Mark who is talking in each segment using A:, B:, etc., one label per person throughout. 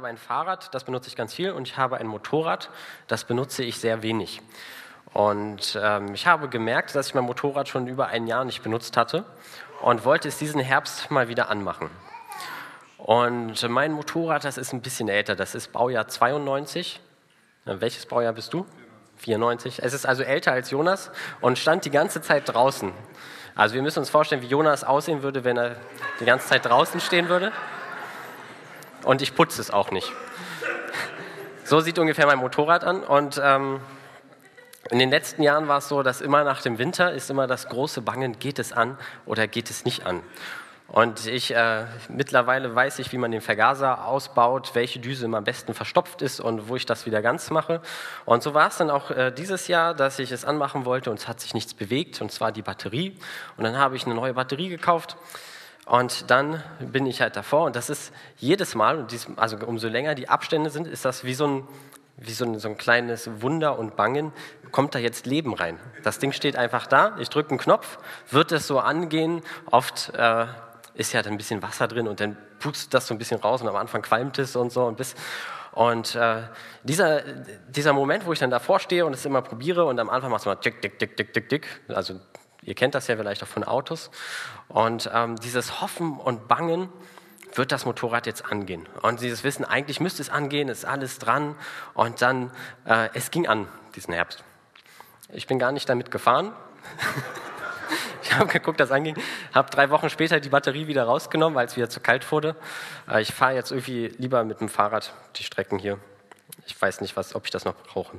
A: habe ein Fahrrad, das benutze ich ganz viel, und ich habe ein Motorrad, das benutze ich sehr wenig. Und ähm, ich habe gemerkt, dass ich mein Motorrad schon über ein Jahr nicht benutzt hatte und wollte es diesen Herbst mal wieder anmachen. Und mein Motorrad, das ist ein bisschen älter, das ist Baujahr 92. Welches Baujahr bist du? 94. Es ist also älter als Jonas und stand die ganze Zeit draußen. Also wir müssen uns vorstellen, wie Jonas aussehen würde, wenn er die ganze Zeit draußen stehen würde. Und ich putze es auch nicht. So sieht ungefähr mein Motorrad an. Und ähm, in den letzten Jahren war es so, dass immer nach dem Winter ist immer das große Bangen, geht es an oder geht es nicht an. Und ich äh, mittlerweile weiß ich, wie man den Vergaser ausbaut, welche Düse immer am besten verstopft ist und wo ich das wieder ganz mache. Und so war es dann auch äh, dieses Jahr, dass ich es anmachen wollte und es hat sich nichts bewegt, und zwar die Batterie. Und dann habe ich eine neue Batterie gekauft. Und dann bin ich halt davor und das ist jedes Mal, also umso länger die Abstände sind, ist das wie so ein, wie so ein, so ein kleines Wunder und Bangen, kommt da jetzt Leben rein. Das Ding steht einfach da, ich drücke einen Knopf, wird es so angehen, oft äh, ist ja dann ein bisschen Wasser drin und dann putzt das so ein bisschen raus und am Anfang qualmt es und so und bis. Und äh, dieser, dieser Moment, wo ich dann davor stehe und es immer probiere und am Anfang macht es mal tick, tick, tick, tick, tick, tick, also ihr kennt das ja vielleicht auch von Autos. Und ähm, dieses Hoffen und Bangen, wird das Motorrad jetzt angehen? Und dieses Wissen, eigentlich müsste es angehen, ist alles dran. Und dann, äh, es ging an diesen Herbst. Ich bin gar nicht damit gefahren. Ich habe geguckt, das anging, habe drei Wochen später die Batterie wieder rausgenommen, weil es wieder zu kalt wurde. Äh, ich fahre jetzt irgendwie lieber mit dem Fahrrad die Strecken hier. Ich weiß nicht, was, ob ich das noch brauche.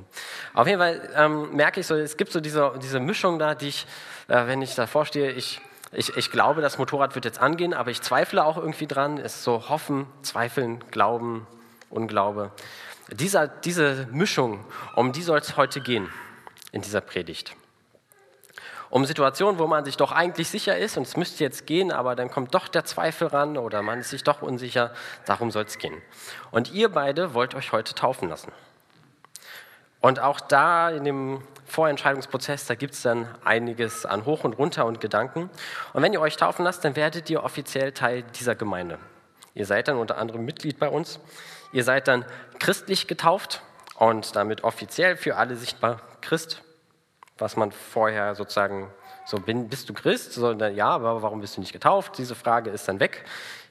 A: Auf jeden Fall ähm, merke ich so, es gibt so diese, diese Mischung da, die ich, äh, wenn ich davor stehe, ich, ich, ich glaube, das Motorrad wird jetzt angehen, aber ich zweifle auch irgendwie dran. Es ist so Hoffen, Zweifeln, Glauben, Unglaube. Dieser, diese Mischung, um die soll es heute gehen in dieser Predigt um Situationen, wo man sich doch eigentlich sicher ist und es müsste jetzt gehen, aber dann kommt doch der Zweifel ran oder man ist sich doch unsicher. Darum soll es gehen. Und ihr beide wollt euch heute taufen lassen. Und auch da in dem Vorentscheidungsprozess, da gibt es dann einiges an Hoch und Runter und Gedanken. Und wenn ihr euch taufen lasst, dann werdet ihr offiziell Teil dieser Gemeinde. Ihr seid dann unter anderem Mitglied bei uns. Ihr seid dann christlich getauft und damit offiziell für alle sichtbar Christ was man vorher sozusagen so, bin, bist du Christ? So, ja, aber warum bist du nicht getauft? Diese Frage ist dann weg.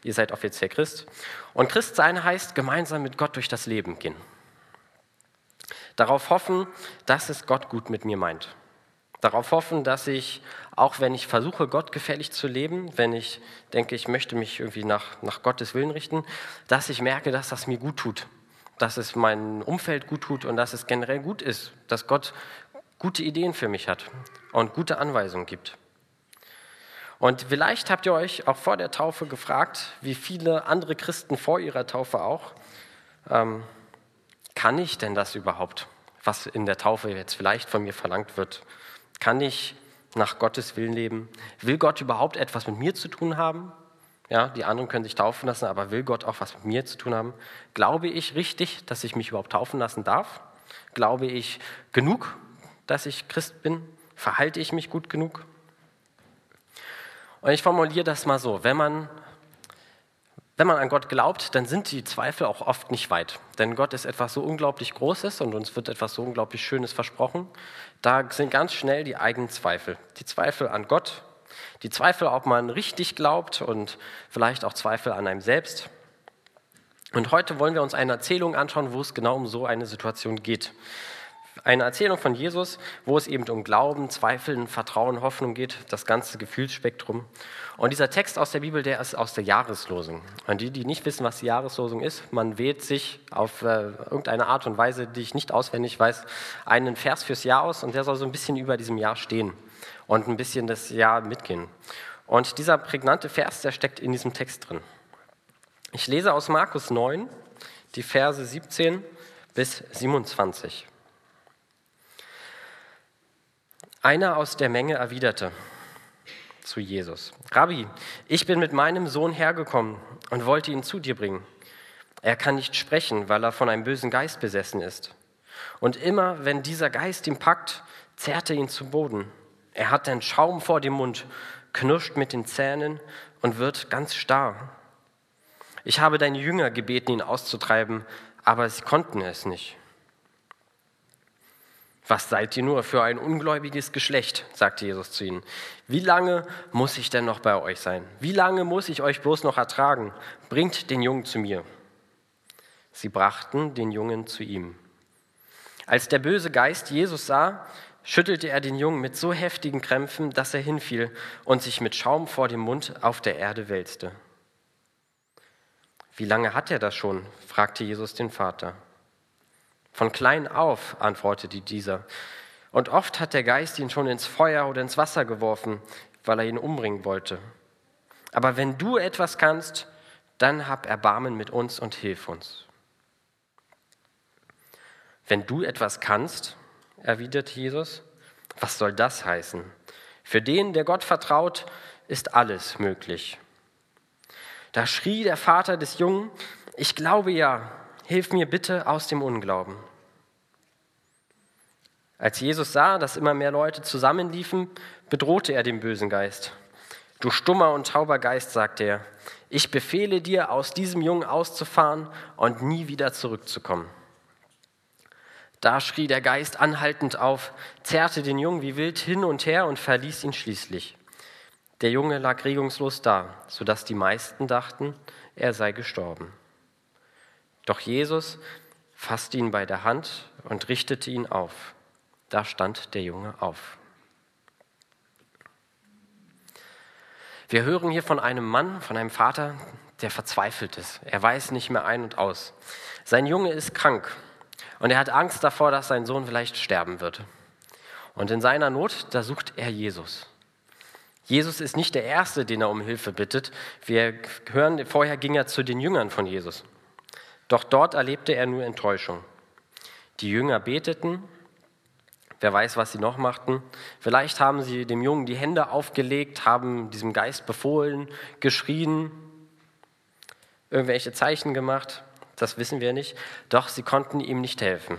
A: Ihr seid offiziell Christ. Und Christ sein heißt gemeinsam mit Gott durch das Leben gehen. Darauf hoffen, dass es Gott gut mit mir meint. Darauf hoffen, dass ich, auch wenn ich versuche, Gott gefällig zu leben, wenn ich denke, ich möchte mich irgendwie nach, nach Gottes Willen richten, dass ich merke, dass das mir gut tut, dass es meinem Umfeld gut tut und dass es generell gut ist, dass Gott gute Ideen für mich hat und gute Anweisungen gibt. Und vielleicht habt ihr euch auch vor der Taufe gefragt, wie viele andere Christen vor ihrer Taufe auch, ähm, kann ich denn das überhaupt, was in der Taufe jetzt vielleicht von mir verlangt wird? Kann ich nach Gottes Willen leben? Will Gott überhaupt etwas mit mir zu tun haben? Ja, die anderen können sich taufen lassen, aber will Gott auch was mit mir zu tun haben? Glaube ich richtig, dass ich mich überhaupt taufen lassen darf? Glaube ich genug, dass ich Christ bin? Verhalte ich mich gut genug? Und ich formuliere das mal so, wenn man, wenn man an Gott glaubt, dann sind die Zweifel auch oft nicht weit. Denn Gott ist etwas so unglaublich Großes und uns wird etwas so unglaublich Schönes versprochen. Da sind ganz schnell die eigenen Zweifel. Die Zweifel an Gott, die Zweifel, ob man richtig glaubt und vielleicht auch Zweifel an einem selbst. Und heute wollen wir uns eine Erzählung anschauen, wo es genau um so eine Situation geht. Eine Erzählung von Jesus, wo es eben um Glauben, Zweifeln, Vertrauen, Hoffnung geht, das ganze Gefühlsspektrum. Und dieser Text aus der Bibel, der ist aus der Jahreslosung. Und die, die nicht wissen, was die Jahreslosung ist, man wählt sich auf äh, irgendeine Art und Weise, die ich nicht auswendig weiß, einen Vers fürs Jahr aus und der soll so ein bisschen über diesem Jahr stehen und ein bisschen das Jahr mitgehen. Und dieser prägnante Vers, der steckt in diesem Text drin. Ich lese aus Markus 9, die Verse 17 bis 27. Einer aus der Menge erwiderte zu Jesus, Rabbi, ich bin mit meinem Sohn hergekommen und wollte ihn zu dir bringen. Er kann nicht sprechen, weil er von einem bösen Geist besessen ist. Und immer, wenn dieser Geist ihn packt, zerrt er ihn zu Boden. Er hat einen Schaum vor dem Mund, knirscht mit den Zähnen und wird ganz starr. Ich habe deine Jünger gebeten, ihn auszutreiben, aber sie konnten es nicht. Was seid ihr nur für ein ungläubiges Geschlecht, sagte Jesus zu ihnen. Wie lange muss ich denn noch bei euch sein? Wie lange muss ich euch bloß noch ertragen? Bringt den Jungen zu mir. Sie brachten den Jungen zu ihm. Als der böse Geist Jesus sah, schüttelte er den Jungen mit so heftigen Krämpfen, dass er hinfiel und sich mit Schaum vor dem Mund auf der Erde wälzte. Wie lange hat er das schon? fragte Jesus den Vater. Von klein auf, antwortete dieser. Und oft hat der Geist ihn schon ins Feuer oder ins Wasser geworfen, weil er ihn umbringen wollte. Aber wenn du etwas kannst, dann hab Erbarmen mit uns und hilf uns. Wenn du etwas kannst, erwidert Jesus, was soll das heißen? Für den, der Gott vertraut, ist alles möglich. Da schrie der Vater des Jungen, ich glaube ja, hilf mir bitte aus dem Unglauben. Als Jesus sah, dass immer mehr Leute zusammenliefen, bedrohte er den bösen Geist. Du stummer und tauber Geist, sagte er, ich befehle dir, aus diesem Jungen auszufahren und nie wieder zurückzukommen. Da schrie der Geist anhaltend auf, zerrte den Jungen wie wild hin und her und verließ ihn schließlich. Der Junge lag regungslos da, sodass die meisten dachten, er sei gestorben. Doch Jesus fasste ihn bei der Hand und richtete ihn auf. Da stand der Junge auf. Wir hören hier von einem Mann, von einem Vater, der verzweifelt ist. Er weiß nicht mehr ein und aus. Sein Junge ist krank und er hat Angst davor, dass sein Sohn vielleicht sterben wird. Und in seiner Not, da sucht er Jesus. Jesus ist nicht der Erste, den er um Hilfe bittet. Wir hören, vorher ging er zu den Jüngern von Jesus. Doch dort erlebte er nur Enttäuschung. Die Jünger beteten, wer weiß, was sie noch machten. Vielleicht haben sie dem Jungen die Hände aufgelegt, haben diesem Geist befohlen, geschrien, irgendwelche Zeichen gemacht das wissen wir nicht, doch sie konnten ihm nicht helfen.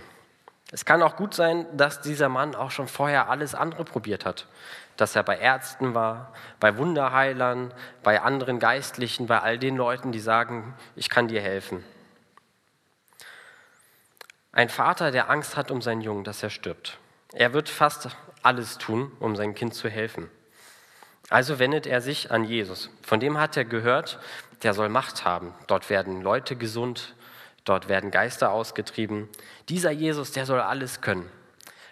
A: Es kann auch gut sein, dass dieser Mann auch schon vorher alles andere probiert hat. Dass er bei Ärzten war, bei Wunderheilern, bei anderen Geistlichen, bei all den Leuten, die sagen, ich kann dir helfen. Ein Vater, der Angst hat um seinen Jungen, dass er stirbt. Er wird fast alles tun, um sein Kind zu helfen. Also wendet er sich an Jesus. Von dem hat er gehört, der soll Macht haben. Dort werden Leute gesund, Dort werden Geister ausgetrieben. Dieser Jesus, der soll alles können.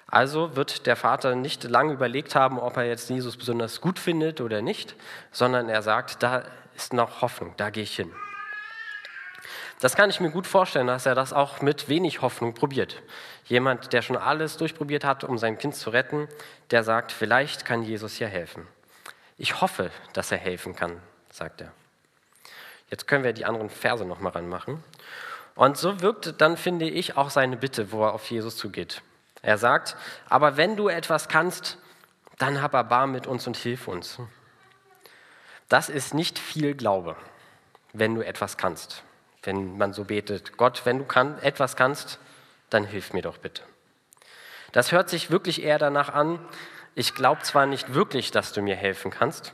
A: Also wird der Vater nicht lange überlegt haben, ob er jetzt Jesus besonders gut findet oder nicht, sondern er sagt, da ist noch Hoffnung, da gehe ich hin. Das kann ich mir gut vorstellen, dass er das auch mit wenig Hoffnung probiert. Jemand, der schon alles durchprobiert hat, um sein Kind zu retten, der sagt, vielleicht kann Jesus hier helfen. Ich hoffe, dass er helfen kann, sagt er. Jetzt können wir die anderen Verse noch mal ranmachen. Und so wirkt dann, finde ich, auch seine Bitte, wo er auf Jesus zugeht. Er sagt, aber wenn du etwas kannst, dann hab Erbarm mit uns und hilf uns. Das ist nicht viel Glaube, wenn du etwas kannst. Wenn man so betet, Gott, wenn du kann, etwas kannst, dann hilf mir doch bitte. Das hört sich wirklich eher danach an, ich glaube zwar nicht wirklich, dass du mir helfen kannst,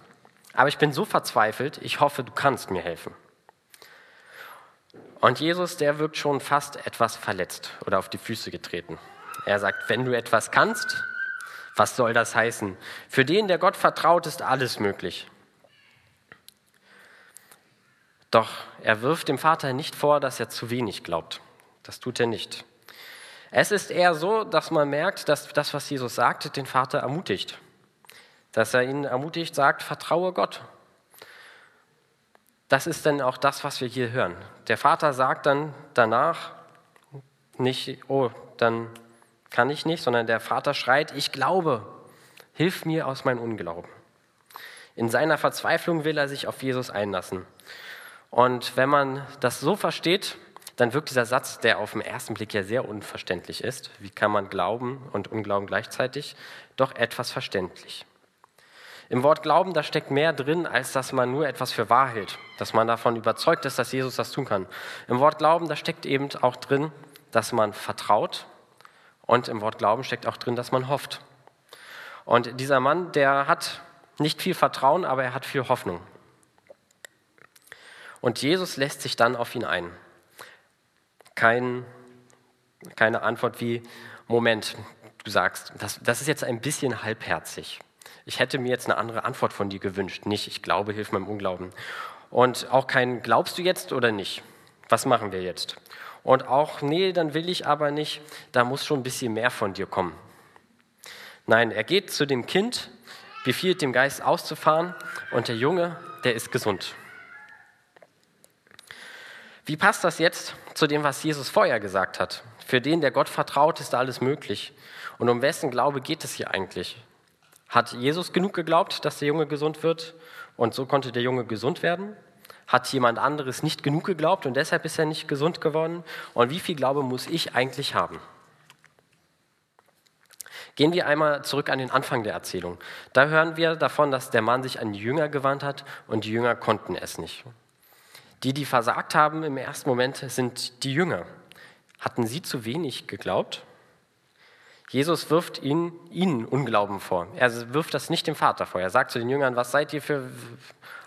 A: aber ich bin so verzweifelt, ich hoffe, du kannst mir helfen. Und Jesus, der wirkt schon fast etwas verletzt oder auf die Füße getreten. Er sagt, wenn du etwas kannst, was soll das heißen? Für den, der Gott vertraut, ist alles möglich. Doch er wirft dem Vater nicht vor, dass er zu wenig glaubt. Das tut er nicht. Es ist eher so, dass man merkt, dass das, was Jesus sagt, den Vater ermutigt. Dass er ihn ermutigt, sagt, vertraue Gott, das ist dann auch das, was wir hier hören. Der Vater sagt dann danach nicht, oh, dann kann ich nicht, sondern der Vater schreit, ich glaube, hilf mir aus meinem Unglauben. In seiner Verzweiflung will er sich auf Jesus einlassen. Und wenn man das so versteht, dann wirkt dieser Satz, der auf den ersten Blick ja sehr unverständlich ist, wie kann man glauben und unglauben gleichzeitig, doch etwas verständlich. Im Wort Glauben, da steckt mehr drin, als dass man nur etwas für wahr hält, dass man davon überzeugt ist, dass Jesus das tun kann. Im Wort Glauben, da steckt eben auch drin, dass man vertraut und im Wort Glauben steckt auch drin, dass man hofft. Und dieser Mann, der hat nicht viel Vertrauen, aber er hat viel Hoffnung. Und Jesus lässt sich dann auf ihn ein. Kein, keine Antwort wie, Moment, du sagst, das, das ist jetzt ein bisschen halbherzig. Ich hätte mir jetzt eine andere Antwort von dir gewünscht. Nicht, ich glaube, hilf meinem Unglauben. Und auch kein, glaubst du jetzt oder nicht? Was machen wir jetzt? Und auch, nee, dann will ich aber nicht, da muss schon ein bisschen mehr von dir kommen. Nein, er geht zu dem Kind, befiehlt dem Geist auszufahren und der Junge, der ist gesund. Wie passt das jetzt zu dem, was Jesus vorher gesagt hat? Für den, der Gott vertraut, ist alles möglich. Und um wessen Glaube geht es hier eigentlich? Hat Jesus genug geglaubt, dass der Junge gesund wird und so konnte der Junge gesund werden? Hat jemand anderes nicht genug geglaubt und deshalb ist er nicht gesund geworden? Und wie viel Glaube muss ich eigentlich haben? Gehen wir einmal zurück an den Anfang der Erzählung. Da hören wir davon, dass der Mann sich an die Jünger gewandt hat und die Jünger konnten es nicht. Die, die versagt haben im ersten Moment, sind die Jünger. Hatten sie zu wenig geglaubt? Jesus wirft ihnen, ihnen Unglauben vor. Er wirft das nicht dem Vater vor. Er sagt zu den Jüngern, was seid ihr für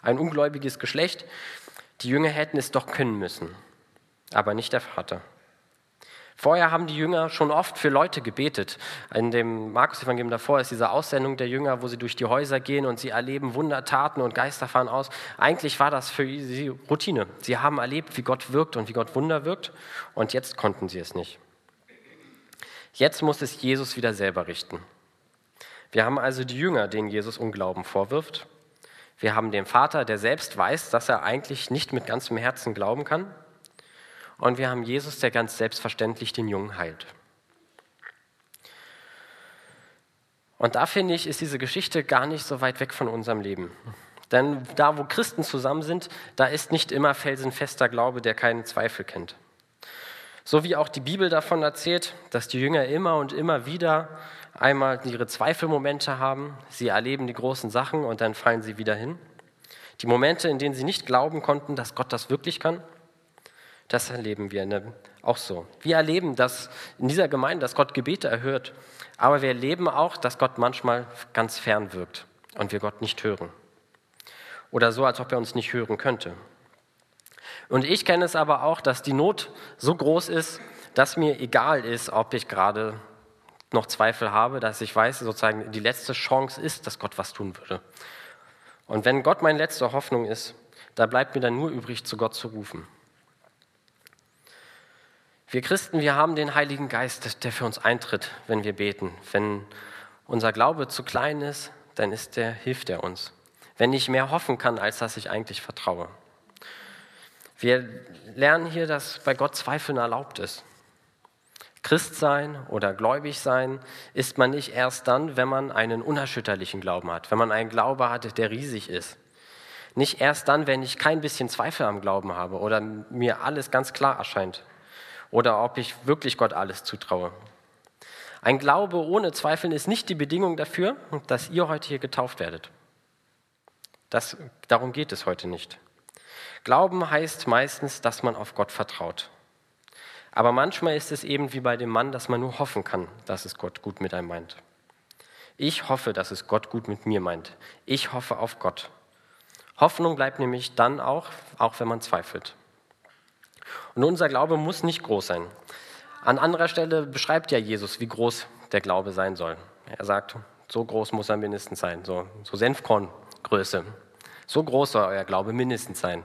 A: ein ungläubiges Geschlecht? Die Jünger hätten es doch können müssen, aber nicht der Vater. Vorher haben die Jünger schon oft für Leute gebetet. In dem Markus-Evangelium davor ist diese Aussendung der Jünger, wo sie durch die Häuser gehen und sie erleben Wundertaten und Geister fahren aus. Eigentlich war das für sie Routine. Sie haben erlebt, wie Gott wirkt und wie Gott Wunder wirkt und jetzt konnten sie es nicht. Jetzt muss es Jesus wieder selber richten. Wir haben also die Jünger, denen Jesus Unglauben vorwirft. Wir haben den Vater, der selbst weiß, dass er eigentlich nicht mit ganzem Herzen glauben kann. Und wir haben Jesus, der ganz selbstverständlich den Jungen heilt. Und da finde ich, ist diese Geschichte gar nicht so weit weg von unserem Leben. Denn da, wo Christen zusammen sind, da ist nicht immer felsenfester Glaube, der keinen Zweifel kennt. So wie auch die Bibel davon erzählt, dass die Jünger immer und immer wieder einmal ihre Zweifelmomente haben, sie erleben die großen Sachen und dann fallen sie wieder hin. Die Momente, in denen sie nicht glauben konnten, dass Gott das wirklich kann, das erleben wir ne, auch so. Wir erleben das in dieser Gemeinde, dass Gott Gebete erhört, aber wir erleben auch, dass Gott manchmal ganz fern wirkt und wir Gott nicht hören. Oder so, als ob er uns nicht hören könnte. Und ich kenne es aber auch, dass die Not so groß ist, dass mir egal ist, ob ich gerade noch Zweifel habe, dass ich weiß, sozusagen die letzte Chance ist, dass Gott was tun würde. Und wenn Gott meine letzte Hoffnung ist, da bleibt mir dann nur übrig, zu Gott zu rufen. Wir Christen, wir haben den Heiligen Geist, der für uns eintritt, wenn wir beten. Wenn unser Glaube zu klein ist, dann ist der, hilft er uns. Wenn ich mehr hoffen kann, als dass ich eigentlich vertraue. Wir lernen hier, dass bei Gott Zweifeln erlaubt ist. Christ sein oder gläubig sein ist man nicht erst dann, wenn man einen unerschütterlichen Glauben hat, wenn man einen Glaube hat, der riesig ist. Nicht erst dann, wenn ich kein bisschen Zweifel am Glauben habe oder mir alles ganz klar erscheint oder ob ich wirklich Gott alles zutraue. Ein Glaube ohne Zweifeln ist nicht die Bedingung dafür, dass ihr heute hier getauft werdet. Das, darum geht es heute nicht. Glauben heißt meistens, dass man auf Gott vertraut. Aber manchmal ist es eben wie bei dem Mann, dass man nur hoffen kann, dass es Gott gut mit einem meint. Ich hoffe, dass es Gott gut mit mir meint. Ich hoffe auf Gott. Hoffnung bleibt nämlich dann auch, auch wenn man zweifelt. Und unser Glaube muss nicht groß sein. An anderer Stelle beschreibt ja Jesus, wie groß der Glaube sein soll. Er sagt, so groß muss er mindestens sein, so, so Senfkorngröße. So groß soll euer Glaube mindestens sein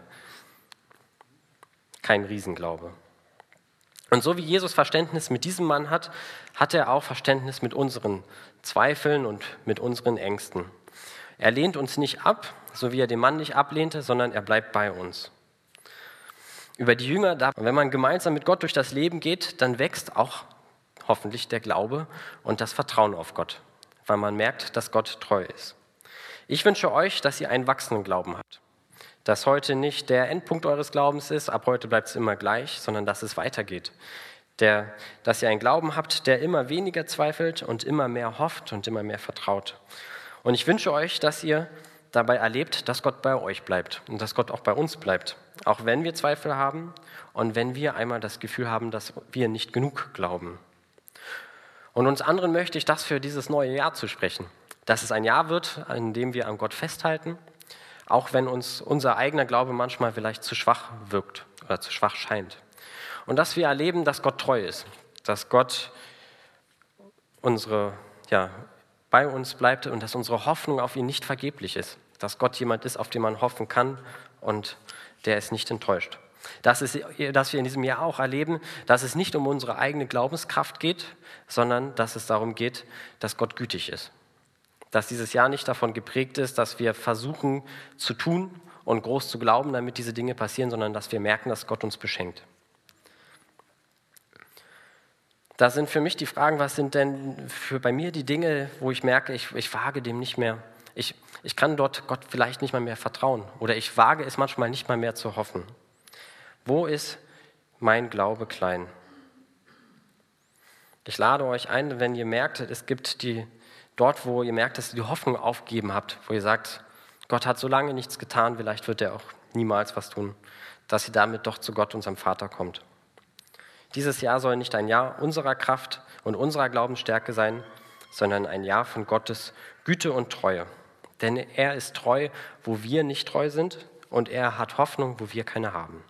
A: kein Riesenglaube. Und so wie Jesus Verständnis mit diesem Mann hat, hat er auch Verständnis mit unseren Zweifeln und mit unseren Ängsten. Er lehnt uns nicht ab, so wie er den Mann nicht ablehnte, sondern er bleibt bei uns. Über die Jünger, wenn man gemeinsam mit Gott durch das Leben geht, dann wächst auch hoffentlich der Glaube und das Vertrauen auf Gott, weil man merkt, dass Gott treu ist. Ich wünsche euch, dass ihr einen wachsenden Glauben habt dass heute nicht der Endpunkt eures Glaubens ist, ab heute bleibt es immer gleich, sondern dass es weitergeht. Der, dass ihr einen Glauben habt, der immer weniger zweifelt und immer mehr hofft und immer mehr vertraut. Und ich wünsche euch, dass ihr dabei erlebt, dass Gott bei euch bleibt und dass Gott auch bei uns bleibt. Auch wenn wir Zweifel haben und wenn wir einmal das Gefühl haben, dass wir nicht genug glauben. Und uns anderen möchte ich das für dieses neue Jahr zu sprechen. Dass es ein Jahr wird, in dem wir an Gott festhalten auch wenn uns unser eigener Glaube manchmal vielleicht zu schwach wirkt oder zu schwach scheint. Und dass wir erleben, dass Gott treu ist, dass Gott unsere, ja, bei uns bleibt und dass unsere Hoffnung auf ihn nicht vergeblich ist, dass Gott jemand ist, auf den man hoffen kann und der ist nicht enttäuscht. Dass, es, dass wir in diesem Jahr auch erleben, dass es nicht um unsere eigene Glaubenskraft geht, sondern dass es darum geht, dass Gott gütig ist. Dass dieses Jahr nicht davon geprägt ist, dass wir versuchen zu tun und groß zu glauben, damit diese Dinge passieren, sondern dass wir merken, dass Gott uns beschenkt. Da sind für mich die Fragen, was sind denn für bei mir die Dinge, wo ich merke, ich, ich wage dem nicht mehr. Ich, ich kann dort Gott vielleicht nicht mal mehr vertrauen oder ich wage es manchmal nicht mal mehr zu hoffen. Wo ist mein Glaube klein? Ich lade euch ein, wenn ihr merkt, es gibt die, dort, wo ihr merkt, dass ihr die Hoffnung aufgeben habt, wo ihr sagt, Gott hat so lange nichts getan, vielleicht wird er auch niemals was tun, dass ihr damit doch zu Gott, unserem Vater, kommt. Dieses Jahr soll nicht ein Jahr unserer Kraft und unserer Glaubensstärke sein, sondern ein Jahr von Gottes Güte und Treue. Denn er ist treu, wo wir nicht treu sind, und er hat Hoffnung, wo wir keine haben.